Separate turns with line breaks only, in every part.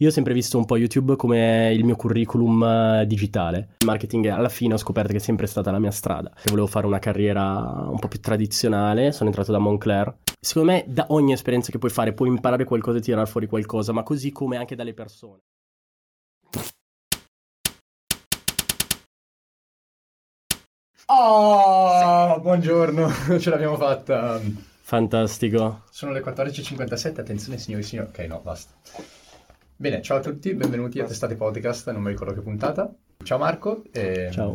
Io ho sempre visto un po' YouTube come il mio curriculum eh, digitale. Il marketing alla fine ho scoperto che è sempre stata la mia strada. Volevo fare una carriera un po' più tradizionale, sono entrato da Moncler. Secondo me da ogni esperienza che puoi fare puoi imparare qualcosa e tirare fuori qualcosa, ma così come anche dalle persone.
Oh, buongiorno, ce l'abbiamo fatta.
Fantastico.
Sono le 14.57, attenzione signori e signori. Ok, no, basta. Bene, ciao a tutti, benvenuti a Testate Podcast, non mi ricordo che puntata. Ciao Marco. E,
Ciao.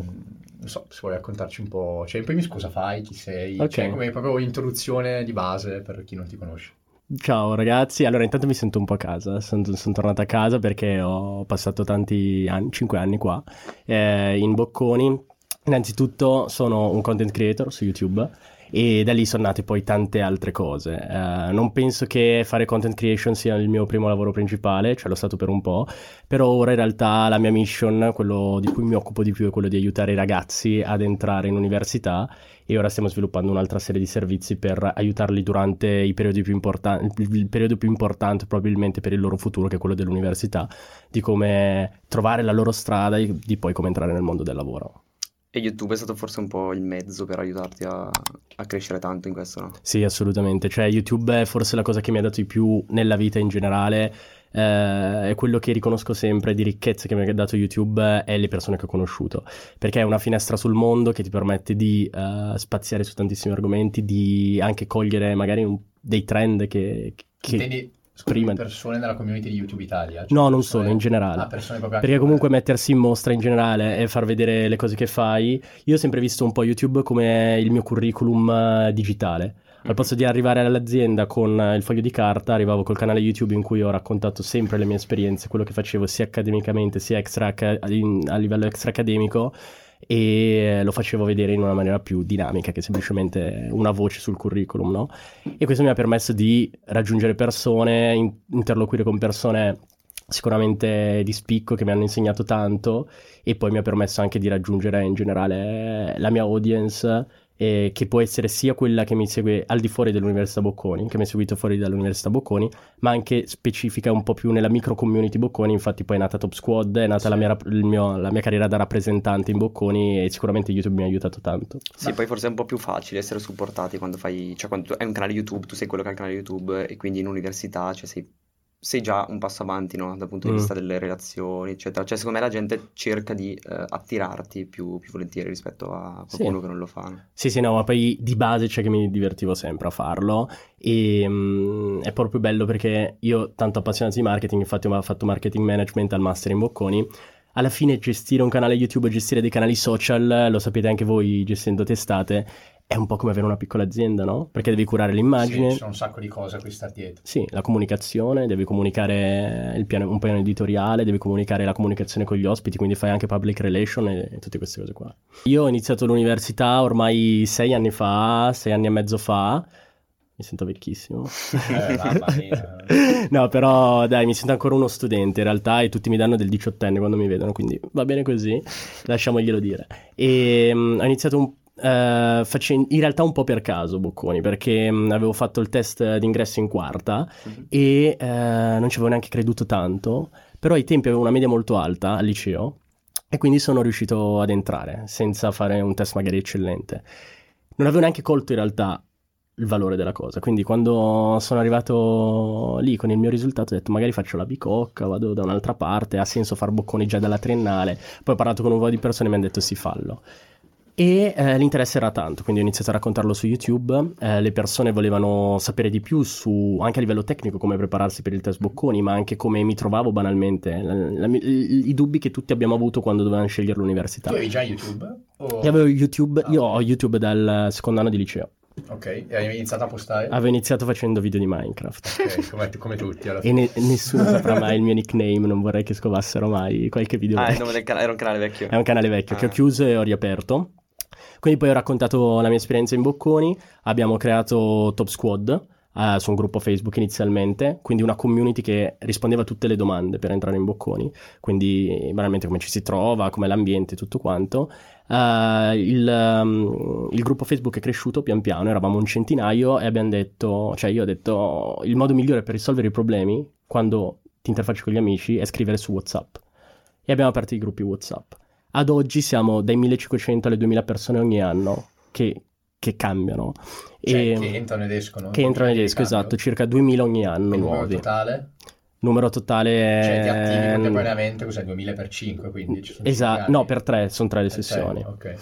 Non so, se vuoi raccontarci un po', cioè in primis cosa fai, chi sei,
Ok.
cioè come proprio introduzione di base per chi non ti conosce.
Ciao ragazzi, allora intanto mi sento un po' a casa, sono, sono tornato a casa perché ho passato tanti anni, 5 anni qua, eh, in Bocconi. Innanzitutto sono un content creator su YouTube e da lì sono nate poi tante altre cose. Eh, non penso che fare content creation sia il mio primo lavoro principale, cioè l'ho stato per un po', però ora in realtà la mia mission, quello di cui mi occupo di più è quello di aiutare i ragazzi ad entrare in università e ora stiamo sviluppando un'altra serie di servizi per aiutarli durante i periodi più importanti, il periodo più importante probabilmente per il loro futuro, che è quello dell'università, di come trovare la loro strada e di poi come entrare nel mondo del lavoro.
E YouTube è stato forse un po' il mezzo per aiutarti a, a crescere tanto in questo, no?
Sì, assolutamente. Cioè, YouTube è forse la cosa che mi ha dato di più nella vita in generale. Eh, è quello che riconosco sempre di ricchezze che mi ha dato YouTube è le persone che ho conosciuto. Perché è una finestra sul mondo che ti permette di eh, spaziare su tantissimi argomenti, di anche cogliere magari un- dei trend che. che-
scusa,
prima-
persone nella community di YouTube Italia? Cioè
No, non
persone-
solo, in generale.
Ah, persone proprio
Perché comunque mettersi in mostra in generale e far vedere le cose che fai. Io ho sempre visto un po' YouTube come il mio curriculum eh, digitale. Al posto di arrivare all'azienda con eh, il foglio di carta, arrivavo col canale YouTube in cui ho raccontato sempre le mie esperienze, quello che facevo sia accademicamente sia extra a livello extra accademico e lo facevo vedere in una maniera più dinamica che semplicemente una voce sul curriculum, no? E questo mi ha permesso di raggiungere persone, in- interloquire con persone sicuramente di spicco che mi hanno insegnato tanto e poi mi ha permesso anche di raggiungere in generale la mia audience eh, che può essere sia quella che mi segue al di fuori dell'Università Bocconi, che mi ha seguito fuori dall'Università Bocconi, ma anche specifica un po' più nella micro community Bocconi, infatti poi è nata Top Squad, è nata
Sì.
la, mia, mio- la mia carriera da rappresentante in Bocconi e sicuramente YouTube mi ha aiutato tanto.
Sì,
Ma-
poi forse è un po' più facile essere supportati quando fai, cioè quando hai un canale YouTube, tu sei quello che ha il canale YouTube e quindi in università, cioè sei, sei già un passo avanti, no? Dal punto di
Mm.
vista delle relazioni, eccetera. Cioè secondo me la gente cerca di eh, attirarti più, più volentieri rispetto a
Sì.
qualcuno che non lo fa. no?
Sì, sì, no, ma poi di base c'è che mi divertivo sempre a farlo e mm, è proprio bello perché io tanto appassionato di marketing, infatti ho fatto marketing management al master in Bocconi. Alla fine gestire un canale YouTube, gestire dei canali social, lo sapete anche voi gestendo testate, è un po' come avere una piccola azienda, no? Perché devi curare
Sì,
l'immagine,
ci sono un sacco di cose a cui star dietro.
sì, la comunicazione, devi comunicare il piano- un piano editoriale, devi comunicare la comunicazione con gli ospiti, quindi fai anche public relation e, e tutte queste cose qua. Io ho iniziato l'università ormai sei anni fa, sei anni e mezzo fa, mi sento vecchissimo.
Eh, mamma mia.
no, però dai, mi sento ancora uno studente in realtà e tutti mi danno del diciottenne quando mi vedono, quindi va bene così, lasciamoglielo dire. E mm, ho iniziato un eh, face- in realtà un po' per caso Bocconi perché mm, avevo fatto il test d'ingresso in quarta e eh, non ci avevo neanche creduto tanto, però ai tempi avevo una media molto alta al liceo e quindi sono riuscito ad entrare senza fare un test magari eccellente. Non avevo neanche colto in realtà il valore della cosa, quindi quando sono arrivato lì con il mio risultato ho detto magari faccio la bicocca, vado da un'altra parte, ha senso far bocconi già dalla triennale, poi ho parlato con un po' di persone e mi hanno detto sì fallo. E eh, l'interesse era tanto, quindi ho iniziato a raccontarlo su YouTube, eh, le persone volevano sapere di più su, anche a livello tecnico, come prepararsi per il test Bocconi, ma anche come mi trovavo banalmente, la- la- i, i dubbi che tutti abbiamo avuto quando dovevamo scegliere l'università.
Tu avevi già YouTube? O-
Io avevo YouTube,
Ah,
io ho YouTube dal secondo anno di liceo,
Ok, e hai iniziato a postare?
avevo iniziato facendo video di Minecraft.
Ok, come, come tutti alla
E
fine.
ne- nessuno saprà mai il mio nickname, non vorrei che scovassero mai qualche video.
Ah, il nome del canale era un canale vecchio.
È un canale vecchio che ho
Ah.
chiuso e ho riaperto. Quindi poi ho raccontato la mia esperienza in Bocconi, abbiamo creato Top Squad eh, su un gruppo Facebook inizialmente, quindi una community che rispondeva a tutte le domande per entrare in Bocconi, quindi veramente come ci si trova, com'è l'ambiente, tutto quanto. Eh, il, um, il gruppo Facebook è cresciuto pian piano, eravamo un centinaio e abbiamo detto, cioè io ho detto, il modo migliore per risolvere i problemi quando ti interfacci con gli amici è scrivere su WhatsApp. E abbiamo aperto i gruppi WhatsApp. Ad oggi siamo dai 1500 alle 2000 persone ogni anno che, che cambiano.
Cioè,
E-
che entrano ed escono.
che entrano ed
Che
escono, esatto, circa 2000 ogni
E
anno
il numero
nuovi.
totale?
Numero totale
Cioè, di attivi
è...
contemporaneamente, cos'è? 2000 per 5, quindi ci sono
Esatto, no, per tre, sono tre le
Per tre,
sessioni.
ok.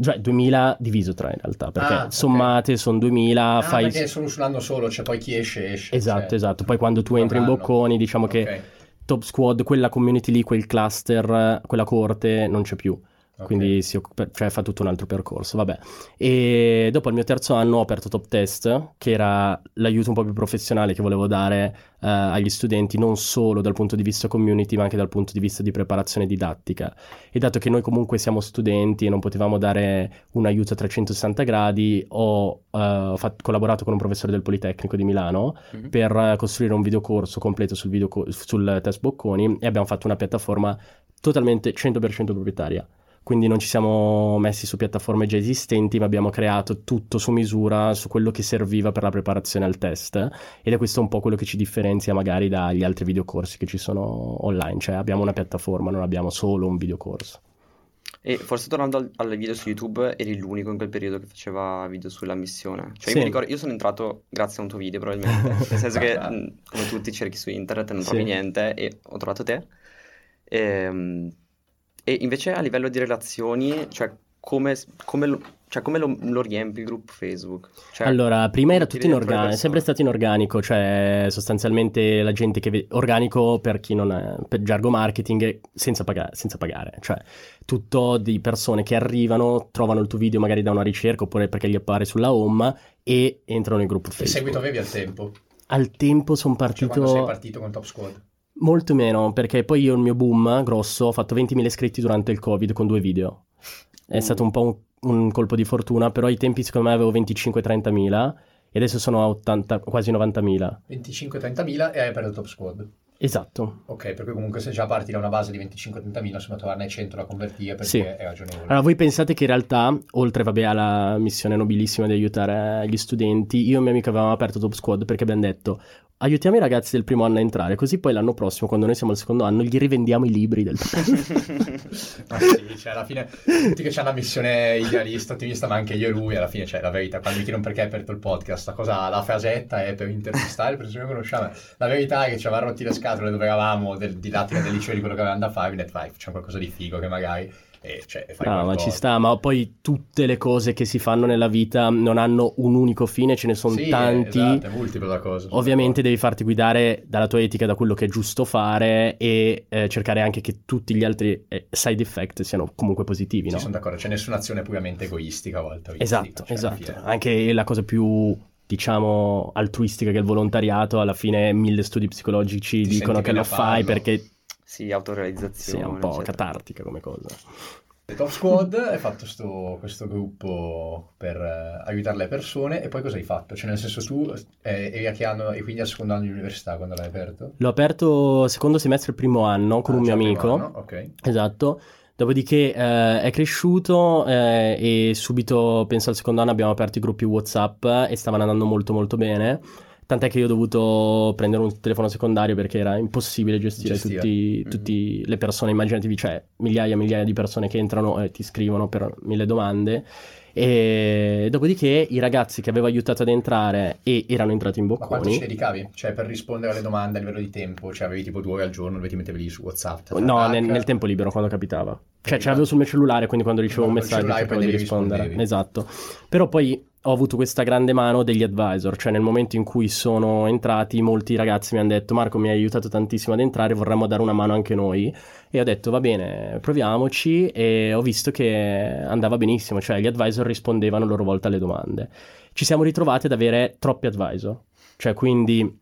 Cioè 2000 diviso 3 in realtà, perché
Ah,
sommate sono 2000,
Ah,
fai...
perché è solo su un anno solo, cioè poi chi esce esce.
Esatto,
cioè,
esatto. Poi quando tu entri in bocconi, diciamo che
Ok,
Top Squad, quella community lì, quel cluster, quella corte, non c'è più.
Ok.
Quindi si occupa- cioè, fa tutto un altro percorso, vabbè. E dopo il mio terzo anno ho aperto Top Test, che era l'aiuto un po' più professionale che volevo dare eh, agli studenti, non solo dal punto di vista community, ma anche dal punto di vista di preparazione didattica. E dato che noi comunque siamo studenti e non potevamo dare un aiuto a 360 gradi, ho eh, fat- collaborato con un professore del Politecnico di Milano
Mhm.
per costruire un videocorso completo sul, videoco- sul test Bocconi e abbiamo fatto una piattaforma totalmente 100% proprietaria. Quindi non ci siamo messi su piattaforme già esistenti, ma abbiamo creato tutto su misura su quello che serviva per la preparazione al test. Ed è questo un po' quello che ci differenzia magari dagli altri videocorsi che ci sono online. Cioè abbiamo una piattaforma, non abbiamo solo un videocorso.
E forse tornando al- alle video su YouTube, eri l'unico in quel periodo che faceva video sulla missione. Cioè, io
Sì.
mi ricordo, io sono entrato grazie a un tuo video, probabilmente. Nel senso che, mh, come tutti, cerchi su internet e non
Sì.
trovi niente, e ho trovato te. Ehm, E, invece a livello di relazioni, cioè, come, come lo, cioè, come lo, lo riempi il gruppo Facebook? Cioè,
Allora, prima era tutto in
dentro le
organico, è sempre stato in organico, cioè sostanzialmente la gente che vede, organico per chi non è, per gergo marketing, senza pagare, senza pagare, cioè tutto di persone che arrivano, trovano il tuo video magari da una ricerca oppure perché gli appare sulla home e entrano nel gruppo
Che
Facebook.
seguito avevi al tempo?
Al tempo sono
Cioè,
partito
quando sei partito con Top Squad?
Molto meno, perché poi io il mio boom grosso ho fatto 20.000 iscritti durante il Covid con due video. È
Uh.
stato un po' un, un colpo di fortuna, però ai tempi secondo me avevo 25-30 mila e adesso sono a 80, quasi 90.000.
25-30 e hai aperto Top Squad.
Esatto.
Ok, perché comunque se già parti da una base di 25-30 insomma trovarne 100 da convertire perché
Sì.
è ragionevole.
Allora, voi pensate che in realtà, oltre vabbè, alla missione nobilissima di aiutare gli studenti, io e mio amico avevamo aperto Top Squad perché abbiamo detto aiutiamo i ragazzi del primo anno a entrare, così poi l'anno prossimo, quando noi siamo al secondo anno, gli rivendiamo i libri del
Ma sì, cioè alla fine tutti che c'hanno la missione idealista, ottimista, ma anche io e lui, alla fine, cioè la verità, quando mi chiedono perché hai aperto il podcast, la cosa, la frasetta è per intervistare, se non conosciamo, la verità è che ci avevamo rotti le scatole dove eravamo del, didattica del liceo di quello che avevamo da fare, quindi vai, facciamo qualcosa di figo che magari, e cioè, fai
No, ma
qualcosa.
ci sta, ma poi tutte le cose che si fanno nella vita non hanno un unico fine, ce ne sono
Sì,
tanti.
esatto, è multiplo la cosa.
Ovviamente
d'accordo.
devi farti guidare dalla tua etica, da quello che è giusto fare e eh, cercare anche che tutti gli altri eh, side effect siano comunque positivi,
Sì,
no?
sono d'accordo, c'è nessuna azione puramente egoistica a volte.
Esatto,
cioè,
esatto. Anche la cosa più, diciamo, altruistica che il volontariato, alla fine mille studi psicologici
Ti
dicono che lo fai perché
Sì, autorealizzazione.
sia un po'
eccetera.
catartica come cosa.
The Top Squad hai fatto sto- questo gruppo per eh, aiutare le persone e poi cosa hai fatto? Cioè nel senso tu eh, eri a che anno e quindi al secondo anno di università quando l'hai aperto?
L'ho aperto secondo semestre il primo anno con
Ah,
un mio
primo
amico.
anno, Ok.
Esatto. Dopodiché eh, è cresciuto eh, e subito, penso al secondo anno, abbiamo aperto i gruppi WhatsApp e stavano andando molto molto bene. Tant'è che io ho dovuto prendere un telefono secondario perché era impossibile gestire,
Gestire.
tutti,
Mhm.
tutte le persone. Immaginatevi, cioè, migliaia e migliaia di persone che entrano e ti scrivono per mille domande. E dopodiché i ragazzi che avevo aiutato ad entrare e erano entrati in
Ma quanto ci
bocconi.
dedicavi? Cioè per rispondere alle domande a livello di tempo? Cioè avevi tipo due ore al giorno dove ti mettevi lì su WhatsApp?
No, nel, nel tempo libero, quando capitava. Cioè,
Capitava.
ce l'avevo sul mio cellulare, quindi quando ricevevo un
Quando col
messaggio cercavo di rispondere.
rispondevi.
Esatto. Però poi ho avuto questa grande mano degli advisor, cioè nel momento in cui sono entrati, molti ragazzi mi hanno detto Marco mi hai aiutato tantissimo ad entrare, vorremmo dare una mano anche noi. E ho detto va bene, proviamoci e ho visto che andava benissimo, cioè gli advisor rispondevano a loro volta alle domande. Ci siamo ritrovati ad avere troppi advisor, cioè quindi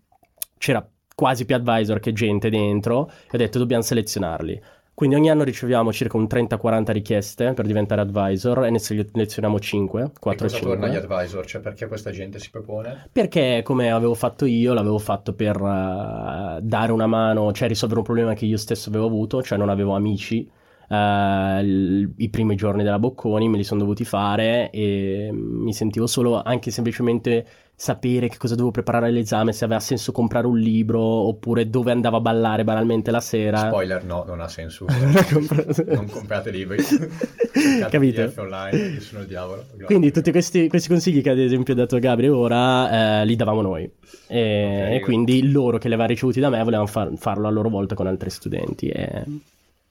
c'era quasi più advisor che gente dentro e ho detto dobbiamo selezionarli. Quindi ogni anno riceviamo circa un 30-40 richieste per diventare advisor e ne selezioniamo 5,
E
4
cosa torna agli
5.
advisor? Cioè perché questa gente si propone?
Perché come avevo fatto io, l'avevo fatto per eh, dare una mano, cioè risolvere un problema che io stesso avevo avuto, cioè non avevo amici il- i primi giorni della Bocconi, me li sono dovuti fare e mi sentivo solo anche semplicemente sapere che cosa dovevo preparare all'esame, se aveva senso comprare un libro oppure dove andavo a ballare banalmente la sera.
Spoiler, no, non ha senso.
Non ho comprato-
non comprate libri.
Capito?
Online, io sono il diavolo. Grazie.
Quindi tutti questi, questi consigli che ad esempio ha dato Gabri ora eh, li davamo noi e,
Ok.
e quindi loro che li aveva ricevuti da me volevano far- farlo a loro volta con altri studenti e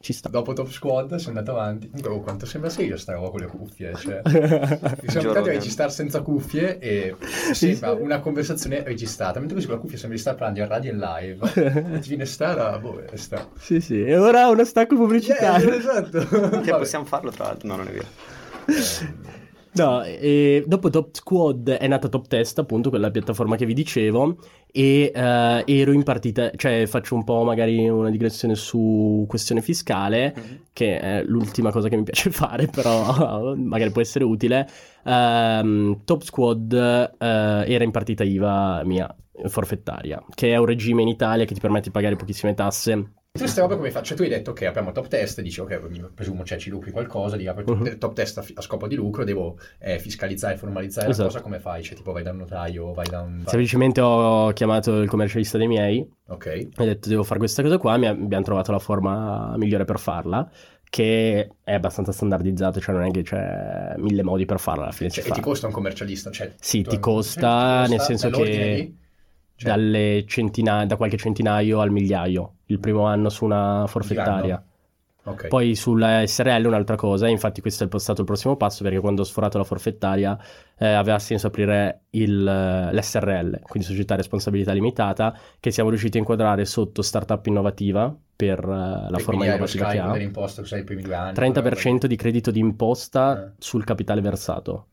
ci sta.
Dopo Top Squad sono andato avanti. Oh, quanto sembra serio sta roba con le cuffie. Cioè. Siamo abituati a
eh.
registrare senza cuffie e sembra una conversazione registrata. Mentre così con la cuffia sembra di stare parlando in radio in live. Ti viene sta, boh, e sta.
Sì, sì, e ora uno stacco pubblicitario.
Eh, esatto.
Che possiamo farlo tra l'altro? No, non è vero.
No, e dopo Top Squad è nata Top Test, appunto, quella piattaforma che vi dicevo, e eh, ero in partita, cioè faccio un po' magari una digressione su questione fiscale,
Mhm.
che è l'ultima cosa che mi piace fare, però magari può essere utile. Ehm, Top Squad eh, era in partita IVA mia, forfettaria, che è un regime in Italia che ti permette di pagare pochissime tasse.
Tu queste robe come faccio? Tu hai detto che apriamo top test, dici ok, presumo c'è ci lucri qualcosa, di apri
Mhm.
top test a, a scopo di lucro, devo eh, fiscalizzare e formalizzare
Esatto.
la cosa, come fai? Cioè tipo vai da un notaio, vai da un...
Semplicemente ho chiamato il commercialista dei miei
Ok,
ho detto devo fare questa cosa qua, mi abbiamo trovato la forma migliore per farla, che è abbastanza standardizzato, cioè non è che c'è mille modi per farla alla fine
cioè, e
fa.
ti costa un commercialista? Cioè,
Sì,
tu-
ti costa, nel senso che
di- cioè,
dalle centina- da qualche centinaio al migliaio, il primo anno su una forfettaria.
ok.
Poi sulla SRL un'altra cosa, infatti questo è stato il prossimo passo perché quando ho sforato la forfettaria eh, aveva senso aprire il, l'SRL, quindi società responsabilità limitata, che siamo riusciti a inquadrare sotto startup innovativa per eh, la
E
forma innovativa che ha.
dell'imposta che sai i primi due anni.
30% di credito d'imposta
Eh.
sul capitale versato.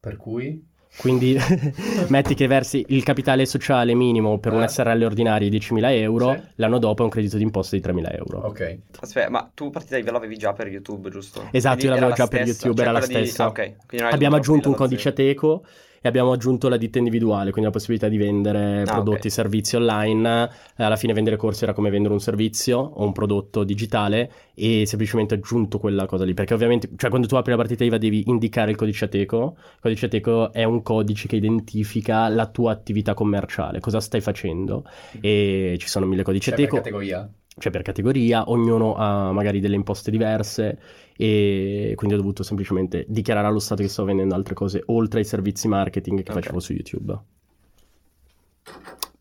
Per cui?
Quindi metti che versi il capitale sociale minimo per un
Eh.
SRL ordinario di 10.000 euro,
Sì.
l'anno dopo è un credito d'imposta di 3.000 euro.
Ok.
Aspetta, ma tu partita IVA l'avevi già per YouTube, giusto?
Esatto,
Quindi
io l'avevo
la
già per
stessa,
YouTube,
cioè
era la
di-
stessa.
ah, ok. Quindi non hai
Abbiamo aggiunto un codice ateco e abbiamo aggiunto la ditta individuale, quindi la possibilità di vendere
Ah,
prodotti e
ok.
servizi online. Eh, Alla fine vendere corsi era come vendere un servizio o un prodotto digitale e semplicemente aggiunto quella cosa lì, perché ovviamente, cioè quando tu apri la partita IVA devi indicare il codice ateco. Il codice ateco è un codice che identifica la tua attività commerciale, cosa stai facendo e ci sono mille codici
per
ateco
categoria?
Cioè per categoria, ognuno ha magari delle imposte diverse e quindi ho dovuto semplicemente dichiarare allo Stato che sto vendendo altre cose oltre ai servizi marketing che
Ok.
facevo su YouTube.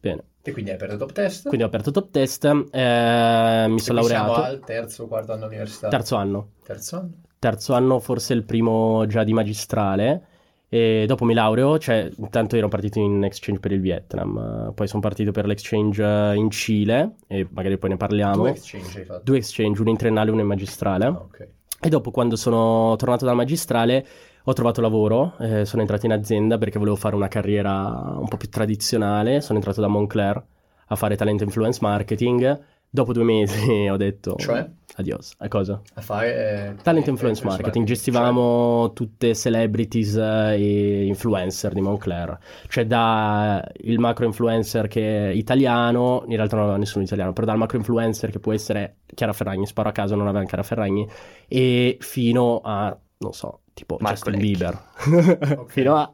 Bene,
E quindi hai aperto top test?
quindi ho aperto Top Test, eh, mi
E
sono
qui siamo
laureato,
al terzo, quarto anno all'università.
terzo anno,
Terzo anno?
terzo anno forse il primo già di magistrale e dopo mi laureo, cioè intanto ero partito in exchange per il Vietnam, poi sono partito per l'exchange in Cile e magari poi ne parliamo.
Due exchange hai fatto?
Due exchange, uno in triennale e uno in magistrale.
Ah, ok.
E dopo, quando sono tornato dalla magistrale, ho trovato lavoro, eh, sono entrato in azienda perché volevo fare una carriera un po' più tradizionale. Sono entrato da Moncler a fare talent influence marketing. Dopo due mesi ho detto
Cioè?
adios. A cosa?
A fare... eh,
Talent
eh,
influence marketing,
Cioè,
gestivamo tutte celebrities eh, e influencer di Moncler, cioè da il macro influencer che è italiano, in realtà non aveva nessuno italiano, però dal macro influencer che può essere Chiara Ferragni, sparo a caso non aveva Chiara Ferragni, e fino a, non so, tipo
Marco
Justin
Lecchi.
Bieber,
Ok.
fino a...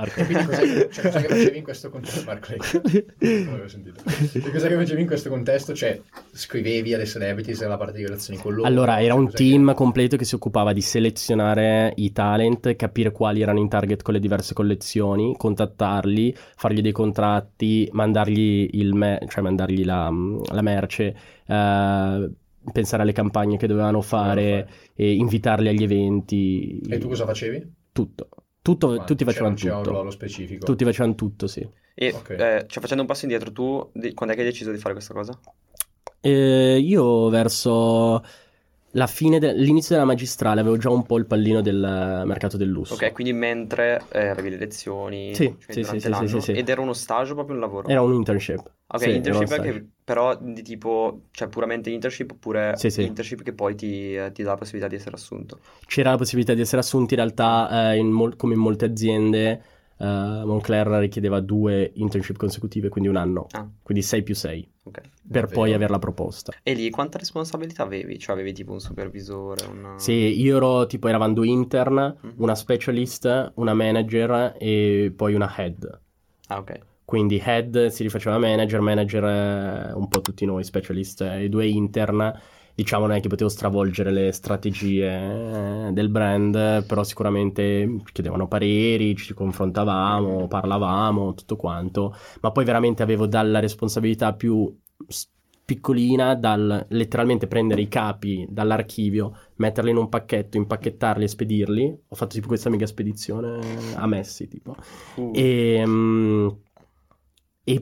E quindi cos'è, cioè, cos'è che facevi in questo contesto? Marco Lecchi. Non avevo sentito. E cos'è che facevi in questo contesto? Cioè, scrivevi alle celebrities la parte di relazioni con loro?
Allora, era un team
che-
completo che si occupava di selezionare i talent, capire quali erano in target con le diverse collezioni, contattarli, fargli dei contratti, mandargli, il me- cioè mandargli la, la merce, eh, pensare alle campagne che dovevano fare,
fare.
e invitarli agli eventi.
E tu cosa facevi?
Tutto. Tutto-
Ma
tutti
c'era-
facevano
c'era un
tutto.
ruolo specifico.
Tutti facevano tutto, sì.
E
Ok.
eh, cioè, facendo un passo indietro, tu di- quando è che hai deciso di fare questa cosa?
Eh, io verso de- l'inizio della magistrale avevo già un po' il pallino del mercato del lusso.
Ok, quindi mentre eh, avevi le lezioni
Sì,
cioè,
sì, sì, sì, sì, sì.
ed era uno stage proprio un lavoro?
Era un internship.
Ok,
Sì,
internship che però di tipo, cioè puramente internship oppure
Sì, sì.
internship che poi ti, eh, ti dà la possibilità di essere assunto?
C'era la possibilità di essere assunti in realtà, eh, in mol- come in molte aziende, eh, Moncler richiedeva due internship consecutive, quindi un anno,
Ah,
quindi 6 più 6,
ok.
per
Davvero?
poi avere la proposta.
E lì quanta responsabilità avevi? Cioè avevi tipo un supervisore, una...
Sì, io ero tipo, eravamo due intern,
Mhm.
una specialist, una manager e poi una head.
Ah, ok.
Quindi head si rifaceva manager, manager eh, un po' tutti noi, specialist e due intern. Diciamo non è che potevo stravolgere le strategie eh, del brand, però sicuramente chiedevano pareri, ci confrontavamo, parlavamo, tutto quanto. Ma poi veramente avevo dalla responsabilità più piccolina, dal letteralmente prendere i capi dall'archivio, metterli in un pacchetto, impacchettarli e spedirli. Ho fatto tipo questa mega spedizione a Messi, tipo.
Uh,
E, e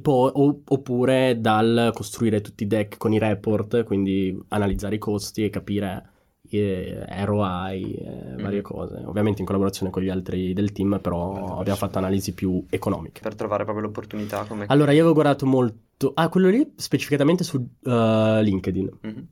poi, o- oppure dal costruire tutti i deck con i report, quindi analizzare i costi e capire eh, ROI, eh, varie
Mhm.
cose. Ovviamente in collaborazione con gli altri del team, però
Altre
abbiamo fatto analisi più economiche.
Per trovare proprio l'opportunità come...
Allora, io avevo guardato molto... Ah, quello lì specificamente su eh, LinkedIn.
Mhm.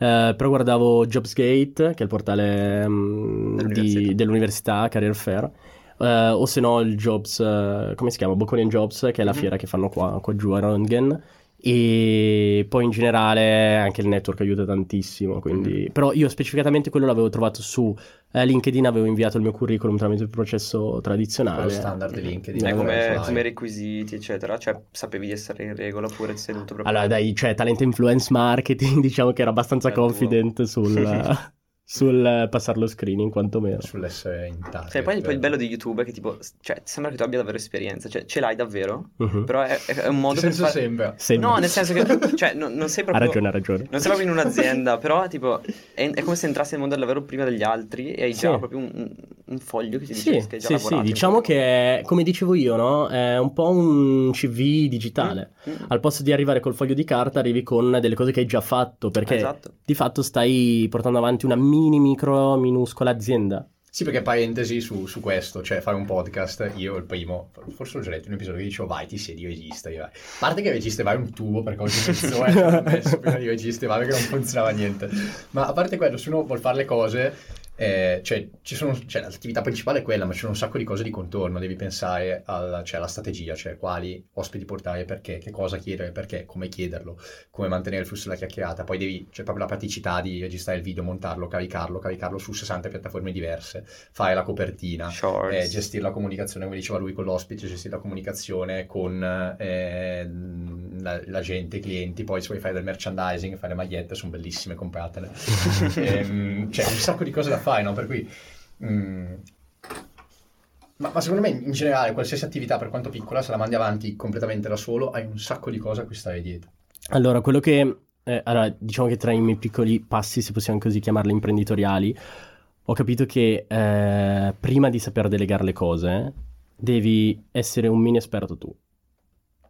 Eh, però guardavo Jobsgate, che è il portale mm, di-
Dell'università.
dell'università, Career Fair, eh, o se no il Jobs, eh, come si chiama? Bocconi Jobs, che è la
Mhm.
fiera che fanno qua, qua giù a Röntgen. E poi in generale anche il network aiuta tantissimo. Quindi...
Mhm.
Però io specificamente quello l'avevo trovato su eh, LinkedIn, avevo inviato il mio curriculum tramite il processo tradizionale.
Quello standard di LinkedIn.
Eh,
come, come requisiti, eccetera? Cioè, sapevi di essere in regola oppure ti sei dovuto proprio...
Allora, dai, cioè, talent influence marketing, diciamo che era abbastanza
È
confident sul, sul passare lo screening, quantomeno.
Sull'essere in target.
Cioè, poi, poi il bello di YouTube è che tipo, cioè, sembra che tu abbia davvero esperienza, cioè, ce l'hai davvero,
Mhm.
però è, è un modo per
senso
fare...
sembra?
Sembra.
No, nel senso che, cioè, non, non sei
Ha
proprio...
ragione, ha ragione.
Non sei proprio in un'azienda, però tipo è, è come se entrassi nel mondo del lavoro prima degli altri e hai già
Sì.
proprio un, un- foglio che ti dice
Sì,
che hai già
sì,
lavorato.
sì, diciamo che, è, come dicevo io, no? È un po' un CV digitale.
Mm, mm.
Al posto di arrivare col foglio di carta, arrivi con delle cose che hai già fatto, perché
Esatto.
di fatto stai portando avanti una mini, micro, minuscola azienda.
Sì, perché parentesi su, su questo, cioè fare un podcast, io il primo, forse ho già letto un episodio che dicevo vai ti siedi, registri, vai. A parte che registri vai un tubo perché oggi mezz'ora ho messo prima di registri, vai perché non funzionava niente. Ma a parte quello, se uno vuole fare le cose, eh, cioè, ci sono, cioè, l'attività principale è quella, ma ci sono un sacco di cose di contorno, devi pensare alla, cioè, alla strategia, cioè quali ospiti portare, perché, che cosa chiedere, perché, come chiederlo, come mantenere il flusso della chiacchierata, poi devi, c'è proprio la praticità di registrare il video, montarlo, caricarlo, caricarlo su 60 piattaforme diverse, fare la copertina, eh, gestire la comunicazione, come diceva lui con l'ospite, gestire la comunicazione con eh, la, la gente, i clienti, poi se vuoi fare del merchandising, fare le magliette, sono bellissime, compratele. Ehm, cioè, un sacco di cose da fare, no? Per cui... mm, ma, ma secondo me in generale qualsiasi attività, per quanto piccola, se la mandi avanti completamente da solo, hai un sacco di cose a cui stare dietro.
Allora, quello che... eh, allora, diciamo che tra i miei piccoli passi, se possiamo così chiamarli imprenditoriali, ho capito che eh, prima di saper delegare le cose, devi essere un mini esperto tu.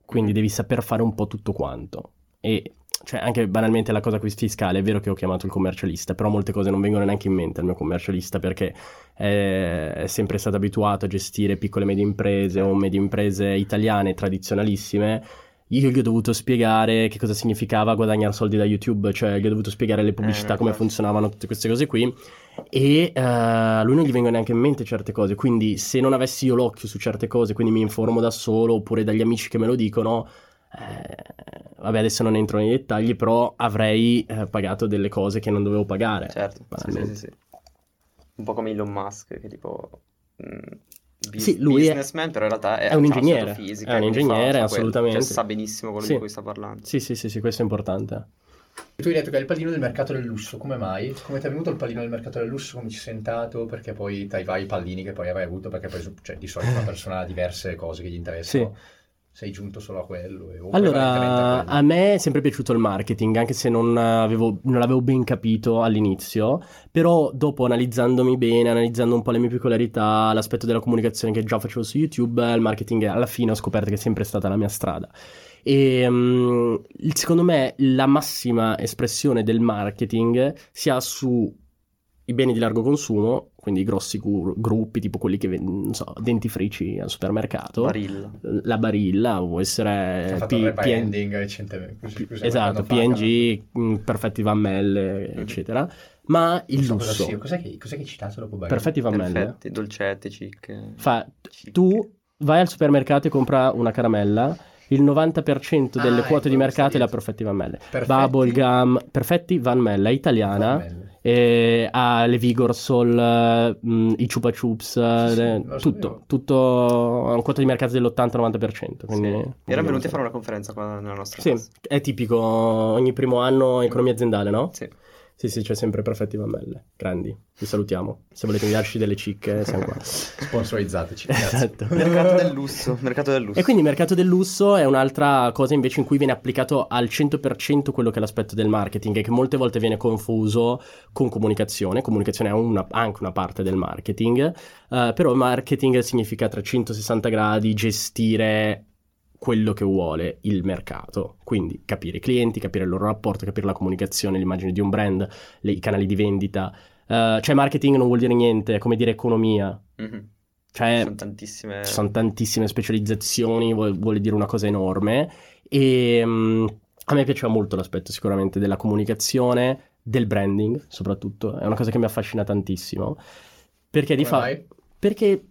Quindi devi saper fare un po' tutto quanto. E cioè, anche banalmente la cosa qui fiscale, è vero che ho chiamato il commercialista, però molte cose non vengono neanche in mente al mio commercialista perché eh, è sempre stato abituato a gestire piccole e medie imprese o medie imprese italiane tradizionalissime. Io gli ho dovuto spiegare che cosa significava guadagnare soldi da YouTube, cioè gli ho dovuto spiegare le pubblicità,
Eh,
come
infatti.
funzionavano tutte queste cose qui. E eh, a lui non gli vengono neanche in mente certe cose. Quindi, se non avessi io l'occhio su certe cose, quindi mi informo da solo oppure dagli amici che me lo dicono, eh, vabbè, adesso non entro nei dettagli, però avrei eh, pagato delle cose che non dovevo pagare.
Certo, sì, sì, sì, sì. Un po' come Elon Musk, che tipo... mm, bus-
Sì, lui è-
businessman, però in realtà è,
è un ingegnere,
fisica,
è un ingegnere,
fa-
assolutamente.
cioè, sa benissimo quello
Sì.
di cui sta parlando.
Sì, sì, sì, sì, questo è importante.
Tu hai detto che è il pallino del mercato del lusso, come mai? Come ti è venuto il pallino del mercato del lusso? Come ci sei entrato? Perché poi tra i vari pallini che poi avrai avuto, perché poi cioè, di solito una persona ha diverse cose che gli interessano. Sei giunto solo a quello?
Allora,
a
me è sempre piaciuto il marketing, anche se non, avevo, non l'avevo ben capito all'inizio, però dopo analizzandomi bene, analizzando un po' le mie peculiarità, l'aspetto della comunicazione che già facevo su YouTube, il marketing alla fine ho scoperto che è sempre stata la mia strada. E il- secondo me la massima espressione del marketing si ha su i beni di largo consumo, quindi i grossi gu- gruppi, tipo quelli che vendono, non so, dentifrici al supermercato
Barilla.
la barilla può essere P-
rebranding recentemente.
esatto,
fa,
PNG, Perfetti Vammelle,
Mhm.
eccetera. Ma il
so
lusso.
Cos'è che, cos'è che citato dopo Barilla?
Perfetti Vammelle,
Perfetti, dolcetti, chic.
fa
chic.
tu vai al supermercato e compra una caramella, il 90% delle
Ah,
quote
ecco,
di mercato è la. Perfetti Van Melle.
Perfetti?
Bubble Gum, Perfetti Van Melle, italiana.
Van Melle.
E ha le Vigorsol, eh, mh, i Chupa Chups, eh,
Sì,
le-
lo
tutto, tutto ha un quoto di mercato dell'80-90%. Quindi
Erano venuti a fare una conferenza qua nella nostra
Sì,
classe.
è tipico ogni primo anno economia aziendale, no?
Sì.
Sì, sì, c'è sempre Perfetti Van Melle. Grandi, vi salutiamo. Se volete inviarci delle cicche, siamo qua.
Sponsorizzateci.
esatto.
Mercato del lusso, mercato del lusso.
E quindi il mercato del lusso è un'altra cosa invece in cui viene applicato al 100% quello che è l'aspetto del marketing e che molte volte viene confuso con comunicazione. Comunicazione è una- anche una parte del marketing, eh, però marketing significa a 360 gradi gestire quello che vuole il mercato, quindi capire i clienti, capire il loro rapporto, capire la comunicazione, l'immagine di un brand, le- i canali di vendita. Eh, cioè marketing non vuol dire niente, è come dire economia.
Mhm.
Cioè,
Ci sono tantissime...
sono tantissime specializzazioni, vuol, vuole dire una cosa enorme. E mm, a me piaceva molto l'aspetto sicuramente della comunicazione, del branding soprattutto, è una cosa che mi affascina tantissimo. Perché di
Come
fa-
mai?
Perché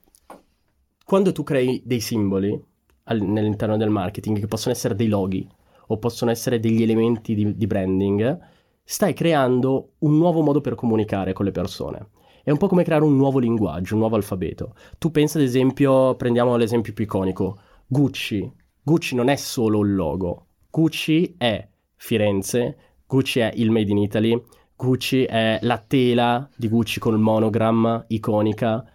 quando tu crei dei simboli al- nell'interno del marketing, che possono essere dei loghi o possono essere degli elementi di, di branding, stai creando un nuovo modo per comunicare con le persone. È un po' come creare un nuovo linguaggio, un nuovo alfabeto. Tu pensa ad esempio, prendiamo l'esempio più iconico, Gucci. Gucci non è solo il logo, Gucci è Firenze, Gucci è il Made in Italy, Gucci è la tela di Gucci con il monogram iconica.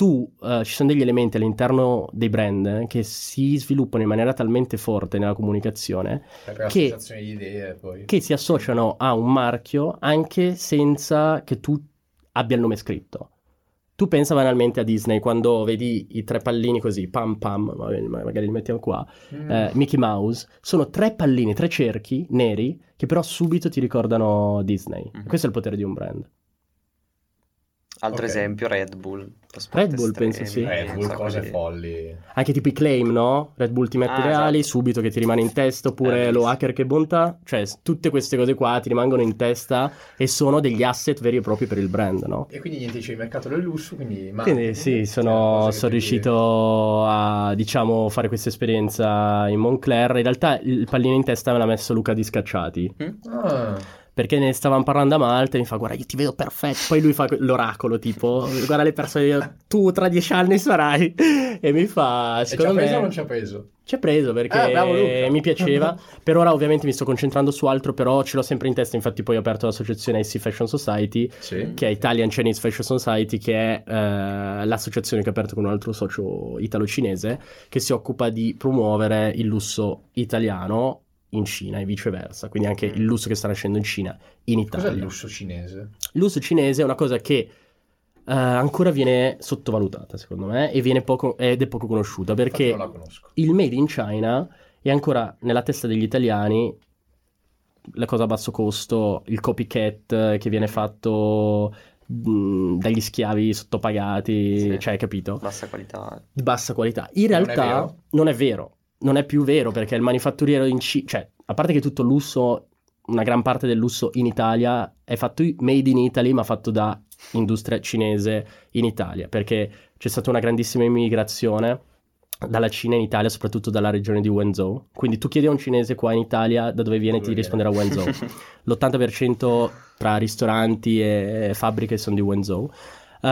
Tu, eh, ci sono degli elementi all'interno dei brand che si sviluppano in maniera talmente forte nella comunicazione che-
idee
che si associano a un marchio anche senza che tu abbia il nome scritto. Tu pensa banalmente a Disney quando vedi i tre pallini così, pam pam, ma- ma- magari li mettiamo qua,
Mm.
eh, Mickey Mouse, sono tre pallini, tre cerchi neri che però subito ti ricordano Disney.
Mhm.
Questo è il potere di un brand.
Altro
Ok.
esempio, Red Bull. lo
Red Bull, penso sì.
Red Bull, cose
di-
folli.
Anche tipo i claim, no? Red Bull ti mette
Ah,
reali,
esatto.
subito che ti rimane in testa,
Eh,
oppure lo
bellissimo.
hacker che bontà. Cioè, tutte queste cose qua ti rimangono in testa e sono degli asset veri e propri per il brand, no?
E quindi niente, dicevi mercato del lusso, quindi...
Quindi sì,
Cioè,
sono,
che
sono riuscito a, diciamo, fare questa esperienza in Moncler. In realtà il pallino in testa me l'ha messo Luca Di Scacciati,
Mm?
Ah,
perché ne stavamo parlando a Malta e mi fa, guarda, io ti vedo perfetto. Poi lui fa l'oracolo, tipo, guarda le persone, io, tu tra dieci anni sarai. E mi fa,
e ci ha
secondo
preso o
me...
non ci ha preso?
Ci ha preso perché
Ah, bravo
mi piaceva. per ora ovviamente mi sto concentrando su altro, però ce l'ho sempre in testa. Infatti poi ho aperto l'associazione IC Fashion Society,
Sì.
che è Italian Chinese Fashion Society, che è eh, l'associazione che ho aperto con un altro socio italo-cinese, che si occupa di promuovere il lusso italiano in Cina e viceversa. Quindi anche il lusso che sta nascendo in Cina, in Italia.
Cos'è il lusso cinese?
Il lusso cinese è una cosa che eh, ancora viene sottovalutata, secondo me, e viene poco, ed è poco conosciuta perché
non la conosco.
il made in China è ancora nella testa degli italiani la cosa a basso costo, il copycat che viene fatto mh, dagli schiavi sottopagati,
Sì.
cioè, capito?
Bassa qualità.
Di bassa qualità. In
Non è
realtà
vero?
non è vero, non è più vero perché il manifatturiero in Cina, cioè, a parte che tutto il lusso, una gran parte del lusso in Italia è fatto made in Italy, ma fatto da industria cinese in Italia, perché c'è stata una grandissima immigrazione dalla Cina in Italia, soprattutto dalla regione di Wenzhou. Quindi tu chiedi a un cinese qua in Italia da dove viene,
Dove
ti
viene?
risponderà Wenzhou. L'80% tra ristoranti e fabbriche sono di Wenzhou. Eh,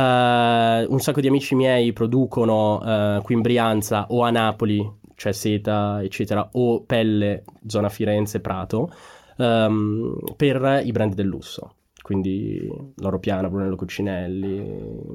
un sacco di amici miei producono eh, qui in Brianza o a Napoli, cioè seta, eccetera, o pelle, zona Firenze, Prato, ehm, per i brand del lusso. Quindi Loro Piana, Brunello Cucinelli,